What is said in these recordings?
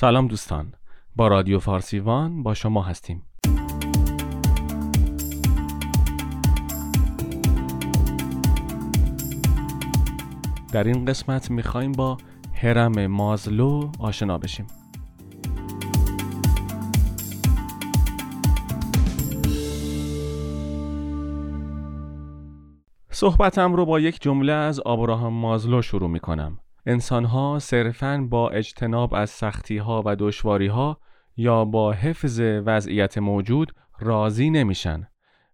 سلام دوستان. با رادیو فارسیوان با شما هستیم. در این قسمت می‌خوایم با هرم مازلو آشنا بشیم. صحبتم رو با یک جمله از آبراهام مازلو شروع می کنم. انسان ها صرفاً با اجتناب از سختی ها و دشواری ها یا با حفظ وضعیت موجود راضی نمیشن.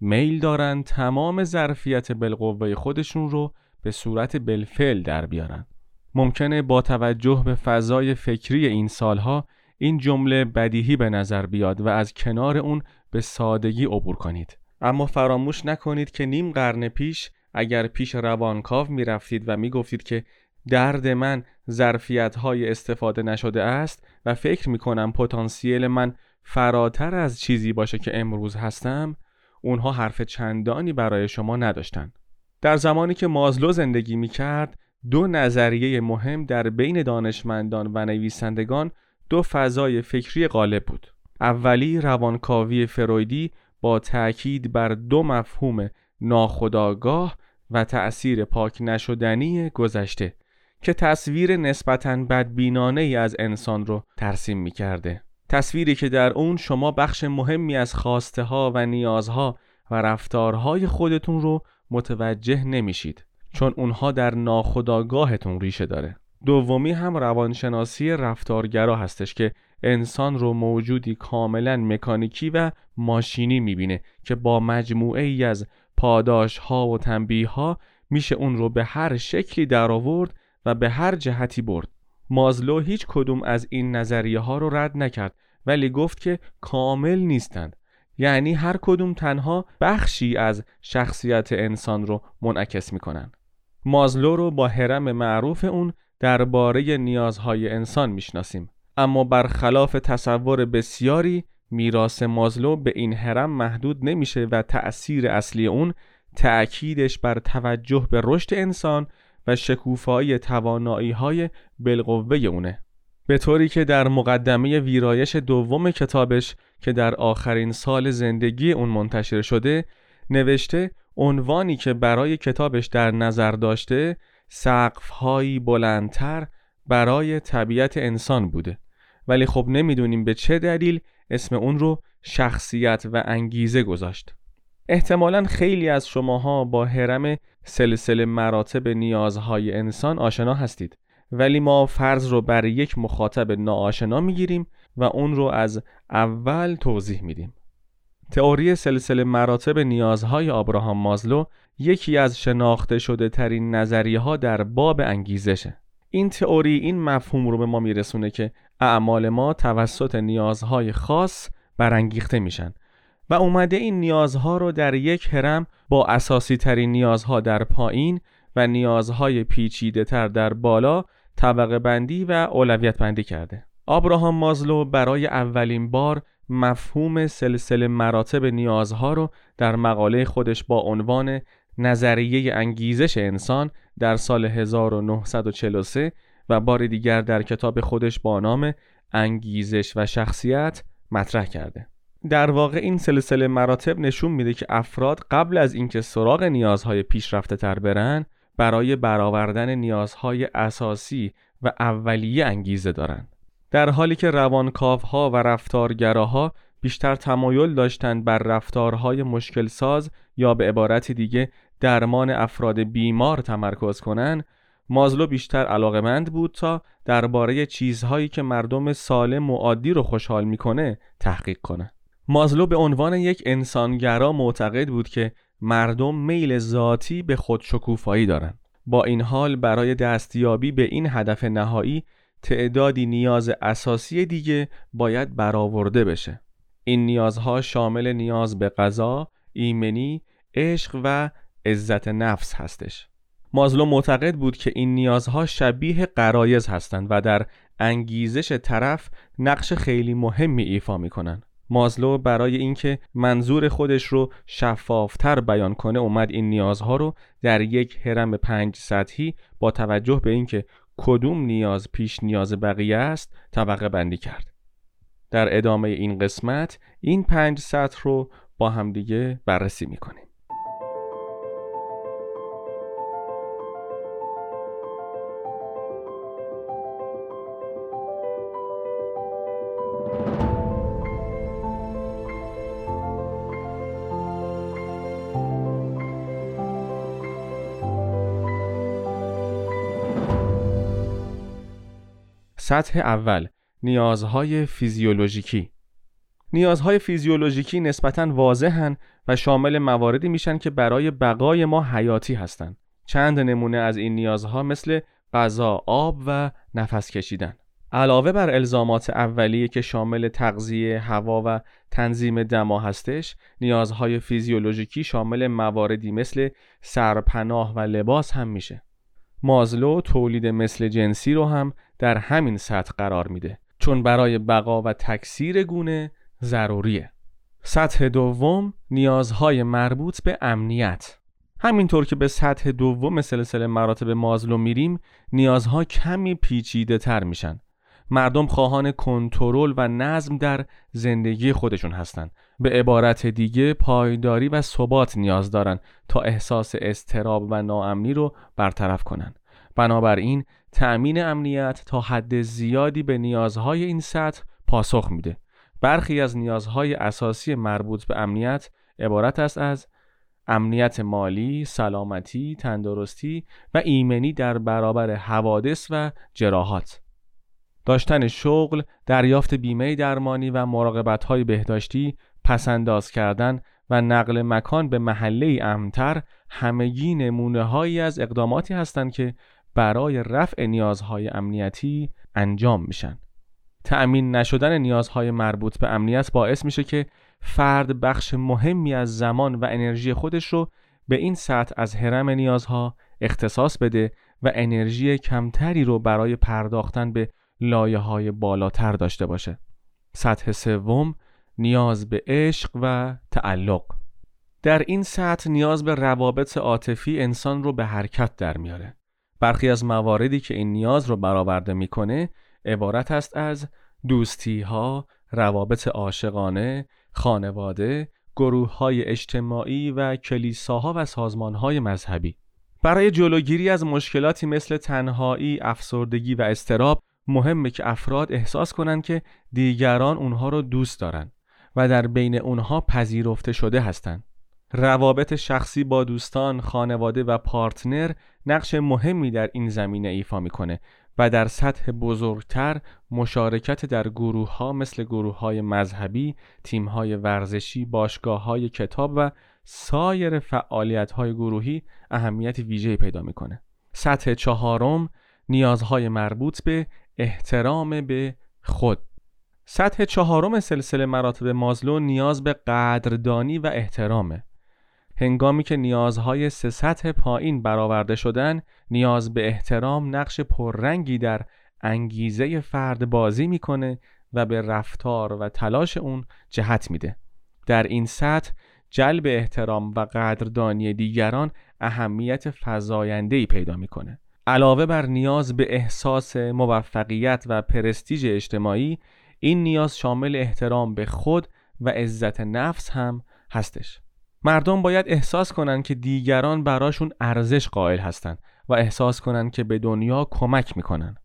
میل دارن تمام ظرفیت بالقوه خودشون رو به صورت بالفعل در بیارن. ممکنه با توجه به فضای فکری این سالها این جمله بدیهی به نظر بیاد و از کنار اون به سادگی عبور کنید. اما فراموش نکنید که نیم قرن پیش اگر پیش روانکاو می رفتید و می گفتید که درد من ظرفیت های استفاده نشده است و فکر می کنم پتانسیل من فراتر از چیزی باشه که امروز هستم اونها حرف چندانی برای شما نداشتن. در زمانی که مازلو زندگی می کرد دو نظریه مهم در بین دانشمندان و نویسندگان دو فضای فکری غالب بود. اولی روانکاوی فرویدی با تأکید بر دو مفهوم ناخداگاه و تأثیر پاک نشدنی گذشته. که تصویر نسبتاً بدبینانه ای از انسان رو ترسیم می کرده. تصویری که در اون شما بخش مهمی از خواسته ها و نیازها و رفتارهای خودتون رو متوجه نمیشید چون اونها در ناخداگاهتون ریشه داره. دومی هم روانشناسی رفتارگرا هستش که انسان رو موجودی کاملا مکانیکی و ماشینی می‌بینه که با مجموعه ای از پاداش ها و تنبیه ها میشه اون رو به هر شکلی در آورد و به هر جهتی برد. مازلو هیچ کدوم از این نظریه ها رو رد نکرد ولی گفت که کامل نیستند. یعنی هر کدوم تنها بخشی از شخصیت انسان رو منعکس می‌کنن مازلو رو با هرم معروف اون درباره نیازهای انسان می‌شناسیم. اما برخلاف تصور بسیاری میراث مازلو به این هرم محدود نمیشه و تأثیر اصلی اون تأکیدش بر توجه به رشد انسان و شکوفایی توانایی های بالقوه اونه. به طوری که در مقدمه ویرایش دوم کتابش که در آخرین سال زندگی اون منتشر شده نوشته عنوانی که برای کتابش در نظر داشته سقفهایی بلندتر برای طبیعت انسان بوده. ولی خب نمی‌دونیم به چه دلیل اسم اون رو شخصیت و انگیزه گذاشت. احتمالا خیلی از شماها با حرم سلسله مراتب نیازهای انسان آشنا هستید. ولی ما فرض رو بر یک مخاطب ناآشنا می‌گیریم و اون رو از اول توضیح میدیم. تئوری سلسله مراتب نیازهای آبراهام مازلو یکی از شناخته شده ترین نظریه ها در باب انگیزشه. این تئوری این مفهوم رو به ما میرسونه که اعمال ما توسط نیازهای خاص برانگیخته میشن. و اومده این نیازها رو در یک هرم با اساسی ترین نیازها در پایین و نیازهای پیچیده تر در بالا طبقه بندی و اولویت بندی کرده آبراهام مازلو برای اولین بار مفهوم سلسله مراتب نیازها رو در مقاله خودش با عنوان نظریه انگیزش انسان در سال 1943 و بار دیگر در کتاب خودش با نام انگیزش و شخصیت مطرح کرده. در واقع این سلسله مراتب نشون میده که افراد قبل از اینکه سراغ نیازهای پیشرفته تر برن برای برآوردن نیازهای اساسی و اولیه انگیزه دارند. در حالی که روانکاوها و رفتارگراها بیشتر تمایل داشتند بر رفتارهای مشکل ساز یا به عبارت دیگه درمان افراد بیمار تمرکز کنند مازلو بیشتر علاقمند بود تا درباره چیزهایی که مردم سالم و عادی رو خوشحال می‌کنه تحقیق کنه. مازلو به عنوان یک انسانگرا معتقد بود که مردم میل ذاتی به خودشکوفایی دارند. با این حال برای دستیابی به این هدف نهایی تعدادی نیاز اساسی دیگه باید برآورده بشه. این نیازها شامل نیاز به غذا، ایمنی، عشق و عزت نفس هستش. مازلو معتقد بود که این نیازها شبیه قرایز هستند و در انگیزش طرف نقش خیلی مهمی ایفا می‌کنن. مازلو برای اینکه منظور خودش رو شفافتر بیان کنه اومد این نیازها رو در یک هرم پنج سطحی با توجه به اینکه کدوم نیاز پیش نیاز بقیه است طبقه بندی کرد. در ادامه این قسمت این پنج سطح رو با همدیگه بررسی می‌کنیم. سطح اول نیازهای فیزیولوژیکی نیازهای فیزیولوژیکی نسبتا واضحن و شامل مواردی میشن که برای بقای ما حیاتی هستند. چند نمونه از این نیازها مثل غذا، آب و نفس کشیدن. علاوه بر الزامات اولیه که شامل تغذیه، هوا و تنظیم دما هستش، نیازهای فیزیولوژیکی شامل مواردی مثل سرپناه و لباس هم میشه. مازلو تولید مثل جنسی رو هم در همین سطح قرار میده چون برای بقا و تکثیر گونه ضروریه. سطح دوم نیازهای مربوط به امنیت. همینطور که به سطح دوم سلسله مراتب مازلو میریم نیازها کمی پیچیده تر میشن. مردم خواهان کنترل و نظم در زندگی خودشون هستند به عبارت دیگه پایداری و ثبات نیاز دارن تا احساس استراب و ناامنی رو برطرف کنن بنابراین تأمین امنیت تا حد زیادی به نیازهای این سطح پاسخ میده. برخی از نیازهای اساسی مربوط به امنیت عبارت است از امنیت مالی، سلامتی، تندرستی و ایمنی در برابر حوادث و جراحات. داشتن شغل، دریافت بیمه درمانی و مراقبت بهداشتی، پسنداز کردن و نقل مکان به محله امتر همگی نمونه هایی از اقداماتی هستند که برای رفع نیازهای امنیتی انجام میشن. تأمین نشدن نیازهای مربوط به امنیت باعث میشه که فرد بخش مهمی از زمان و انرژی خودش رو به این سطح از حرم نیازها اختصاص بده و انرژی کمتری رو برای پرداختن به لایه های بالاتر داشته باشه. سطح سوم نیاز به عشق و تعلق در این سطح نیاز به روابط عاطفی انسان رو به حرکت در میاره. برخی از مواردی که این نیاز رو برآورده می‌کنه عبارت است از دوستی ها، روابط عاشقانه، خانواده، گروه های اجتماعی و کلیساها و سازمان های مذهبی. برای جلوگیری از مشکلاتی مثل تنهایی، افسردگی و استراب مهمه که افراد احساس کنند که دیگران اونها رو دوست دارن و در بین اونها پذیرفته شده هستند. روابط شخصی با دوستان، خانواده و پارتنر نقش مهمی در این زمینه ایفا می‌کنه و در سطح بزرگتر مشارکت در گروه ها مثل گروه های مذهبی، تیم های ورزشی، باشگاه های کتاب و سایر فعالیت های گروهی اهمیت ویژه‌ای پیدا می‌کنه. سطح چهارم نیازهای مربوط به احترام به خود سطح چهارم سلسله مراتب مازلو نیاز به قدردانی و احترامه. هنگامی که نیازهای سه سطح پایین برآورده شدن نیاز به احترام نقش پررنگی در انگیزه فرد بازی می‌کنه و به رفتار و تلاش اون جهت میده. در این سطح جلب احترام و قدردانی دیگران اهمیت فزاینده‌ای پیدا می‌کنه. علاوه بر نیاز به احساس موفقیت و پرستیژ اجتماعی این نیاز شامل احترام به خود و عزت نفس هم هستش مردم باید احساس کنند که دیگران براشون ارزش قائل هستند و احساس کنند که به دنیا کمک می‌کنن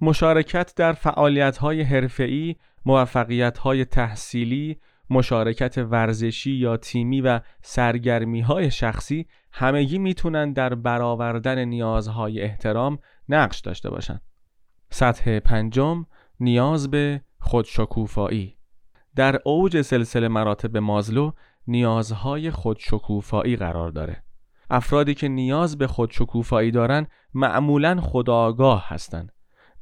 مشارکت در فعالیت های حرفه‌ای، موفقیت های تحصیلی، مشارکت ورزشی یا تیمی و سرگرمی های شخصی همگی می‌تونن در برآوردن نیازهای احترام نقش داشته باشند. سطح پنجم نیاز به خودشکوفایی در اوج سلسله مراتب مازلو نیازهای خودشکوفایی قرار داره. افرادی که نیاز به خودشکوفایی دارن معمولا خداگاه هستند.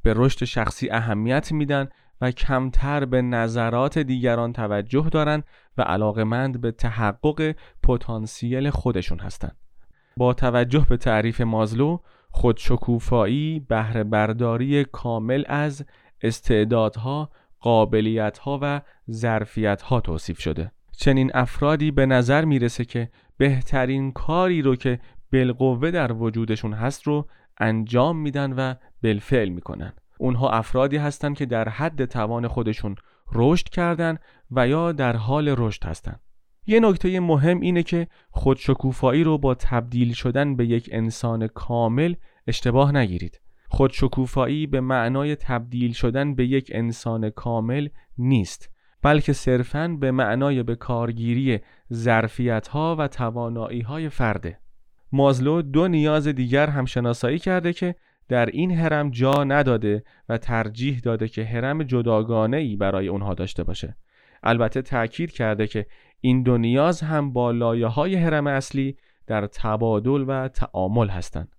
به رشد شخصی اهمیت میدن و کمتر به نظرات دیگران توجه دارند و علاقمند به تحقق پتانسیل خودشون هستند. با توجه به تعریف مازلو خودشکوفایی بهره برداری کامل از استعدادها، قابلیتها و ظرفیتها توصیف شده. چنین افرادی به نظر می‌رسه که بهترین کاری رو که بالقوه در وجودشون هست رو انجام میدن و بالفعل می‌کنن اونها افرادی هستند که در حد توان خودشون رشد کردن و یا در حال رشد هستند. یه نکته مهم اینه که خودشکوفایی رو با تبدیل شدن به یک انسان کامل اشتباه نگیرید. خودشکوفایی به معنای تبدیل شدن به یک انسان کامل نیست بلکه صرفاً به معنای به کارگیری ظرفیت ها و توانایی های فرده مازلو دو نیاز دیگر هم شناسایی کرده که در این هرم جا نداده و ترجیح داده که هرم جداگانه ای برای اونها داشته باشه. البته تأکید کرده که این دو نیاز هم با لایه های هرم اصلی در تبادل و تعامل هستند.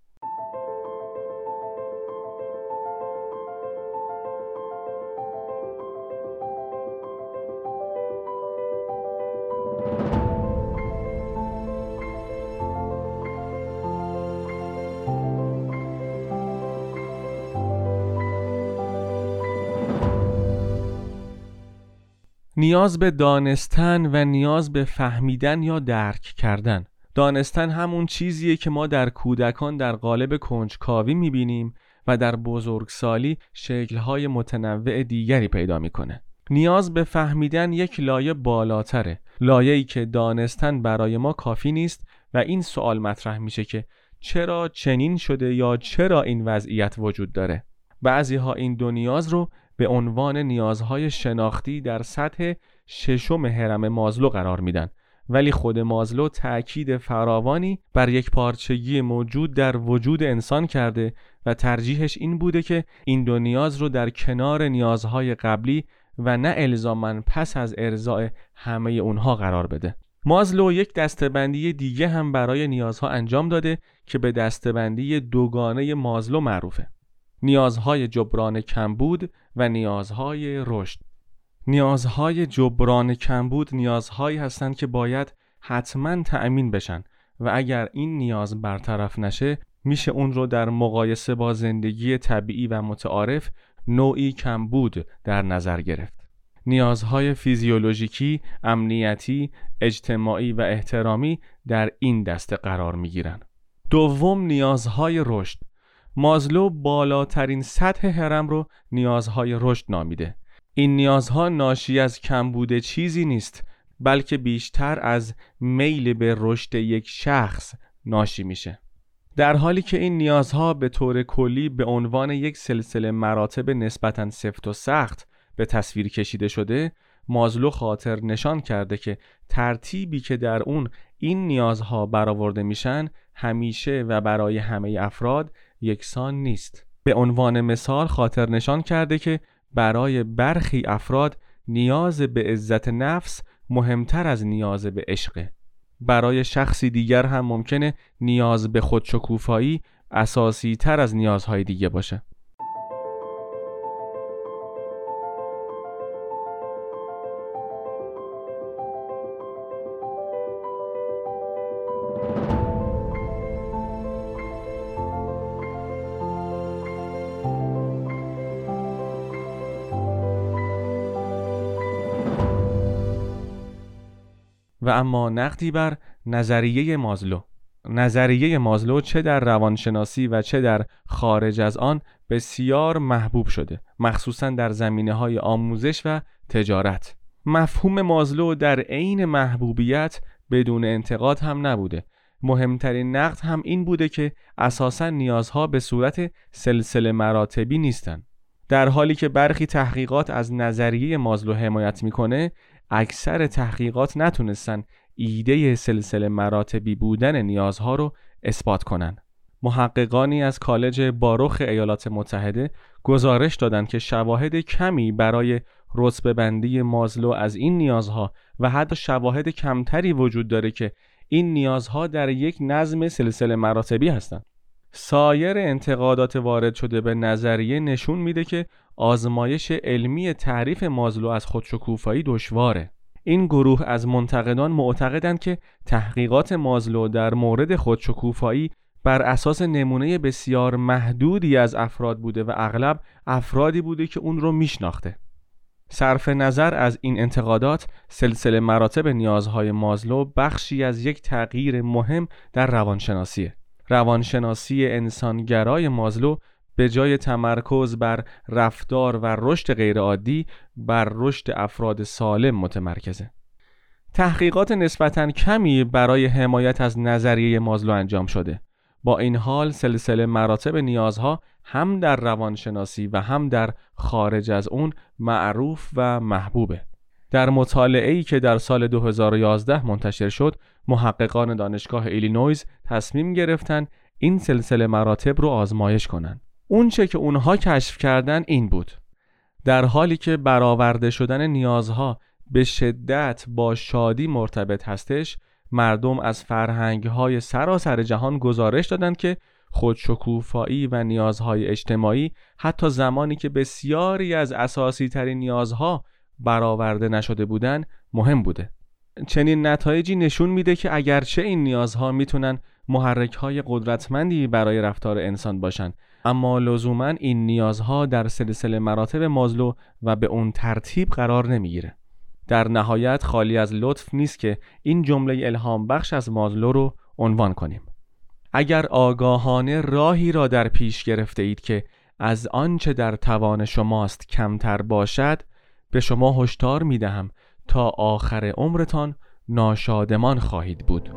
نیاز به دانستن و نیاز به فهمیدن یا درک کردن. دانستن همون چیزیه که ما در کودکان در قالب کنجکاوی می‌بینیم و در بزرگسالی شکلهای متنوع دیگری پیدا می‌کنه. نیاز به فهمیدن یک لایه بالاتره. لایه‌ای که دانستن برای ما کافی نیست و این سوال مطرح میشه که چرا چنین شده یا چرا این وضعیت وجود داره؟ بعضی ها این دو نیاز رو به عنوان نیازهای شناختی در سطح ششم هرم مازلو قرار میدن. ولی خود مازلو تأکید فراوانی بر یک پارچگی موجود در وجود انسان کرده و ترجیحش این بوده که این دو نیاز رو در کنار نیازهای قبلی و نه الزامن پس از ارزای همه اونها قرار بده. مازلو یک دستبندی دیگه هم برای نیازها انجام داده که به دستبندی دوگانه مازلو معروفه. نیازهای جبران کمبود و نیازهای رشد. نیازهای جبران کمبود نیازهایی هستند که باید حتما تأمین بشن و اگر این نیاز برطرف نشه میشه اون رو در مقایسه با زندگی طبیعی و متعارف نوعی کمبود در نظر گرفت. نیازهای فیزیولوژیکی، امنیتی، اجتماعی و احترامی در این دسته قرار می گیرن. دوم نیازهای رشد. مازلو بالاترین سطح هرم رو نیازهای رشد نامیده. این نیازها ناشی از کمبود چیزی نیست بلکه بیشتر از میل به رشد یک شخص ناشی میشه. در حالی که این نیازها به طور کلی به عنوان یک سلسله مراتب نسبتا سفت و سخت به تصویر کشیده شده مازلو خاطر نشان کرده که ترتیبی که در اون این نیازها برآورده میشن همیشه و برای همه افراد یکسان نیست. به عنوان مثال خاطر نشان کرده که برای برخی افراد نیاز به عزت نفس مهمتر از نیاز به عشقه برای شخصی دیگر هم ممکنه نیاز به خودشکوفایی اساسی تر از نیازهای دیگه باشه. اما نقدی بر نظریه مازلو. نظریه مازلو چه در روانشناسی و چه در خارج از آن بسیار محبوب شده مخصوصا در زمینه های آموزش و تجارت. مفهوم مازلو در عین محبوبیت بدون انتقاد هم نبوده. مهمترین نقد هم این بوده که اساسا نیازها به صورت سلسله مراتبی نیستند در حالی که برخی تحقیقات از نظریه مازلو حمایت می‌کنه اکثر تحقیقات نتونستن ایده سلسله مراتبی بودن نیازها رو اثبات کنن. محققانی از کالج باروخ ایالات متحده گزارش دادند که شواهد کمی برای رتبه بندی مازلو از این نیازها و حتی شواهد کمتری وجود داره که این نیازها در یک نظم سلسله مراتبی هستند. سایر انتقادات وارد شده به نظریه نشون میده که آزمایش علمی تعریف مازلو از خودشکوفایی دشواره. این گروه از منتقدان معتقدند که تحقیقات مازلو در مورد خودشکوفایی بر اساس نمونه بسیار محدودی از افراد بوده و اغلب افرادی بوده که اون رو میشناخته. صرف نظر از این انتقادات سلسله مراتب نیازهای مازلو بخشی از یک تغییر مهم در روانشناسیه. روانشناسی انسانگرای مازلو به جای تمرکز بر رفتار و رشد غیرعادی بر رشد افراد سالم متمرکزه. تحقیقات نسبتا کمی برای حمایت از نظریه مازلو انجام شده. با این حال سلسله مراتب نیازها هم در روانشناسی و هم در خارج از اون معروف و محبوبه. در مطالعه‌ای که در سال 2011 منتشر شد، محققان دانشگاه ایلینویز تصمیم گرفتن این سلسله مراتب رو آزمایش کنند. اونچه که اونها کشف کردن این بود در حالی که برآورده شدن نیازها به شدت با شادی مرتبط هستش مردم از فرهنگ های سراسر جهان گزارش دادند که خودشکوفایی و نیازهای اجتماعی حتی زمانی که بسیاری از اساسی ترین نیازها برآورده نشده بودند مهم بوده. چنین نتایجی نشون میده که اگرچه این نیازها می‌تونن محرک های قدرتمندی برای رفتار انسان باشند اما لزوما این نیازها در سلسله مراتب مازلو و به اون ترتیب قرار نمی‌گیره. در نهایت خالی از لطف نیست که این جمله الهام بخش از مازلو رو عنوان کنیم. اگر آگاهانه راهی را در پیش گرفته اید که از آنچه در توان شماست کمتر باشد به شما هشدار می دهم تا آخر عمرتان ناشادمان خواهید بود.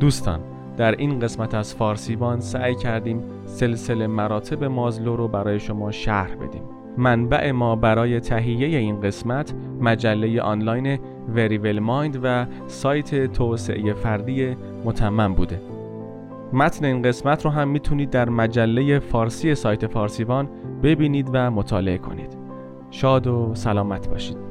دوستان در این قسمت از فارسیبان سعی کردیم سلسله مراتب مازلو رو برای شما شرح بدیم. منبع ما برای تهیه این قسمت مجله آنلاین وریول مایند و سایت توسعه فردی متمم بوده. متن این قسمت رو هم می‌تونید در مجله فارسی سایت فارسیوان ببینید و مطالعه کنید. شاد و سلامت باشید.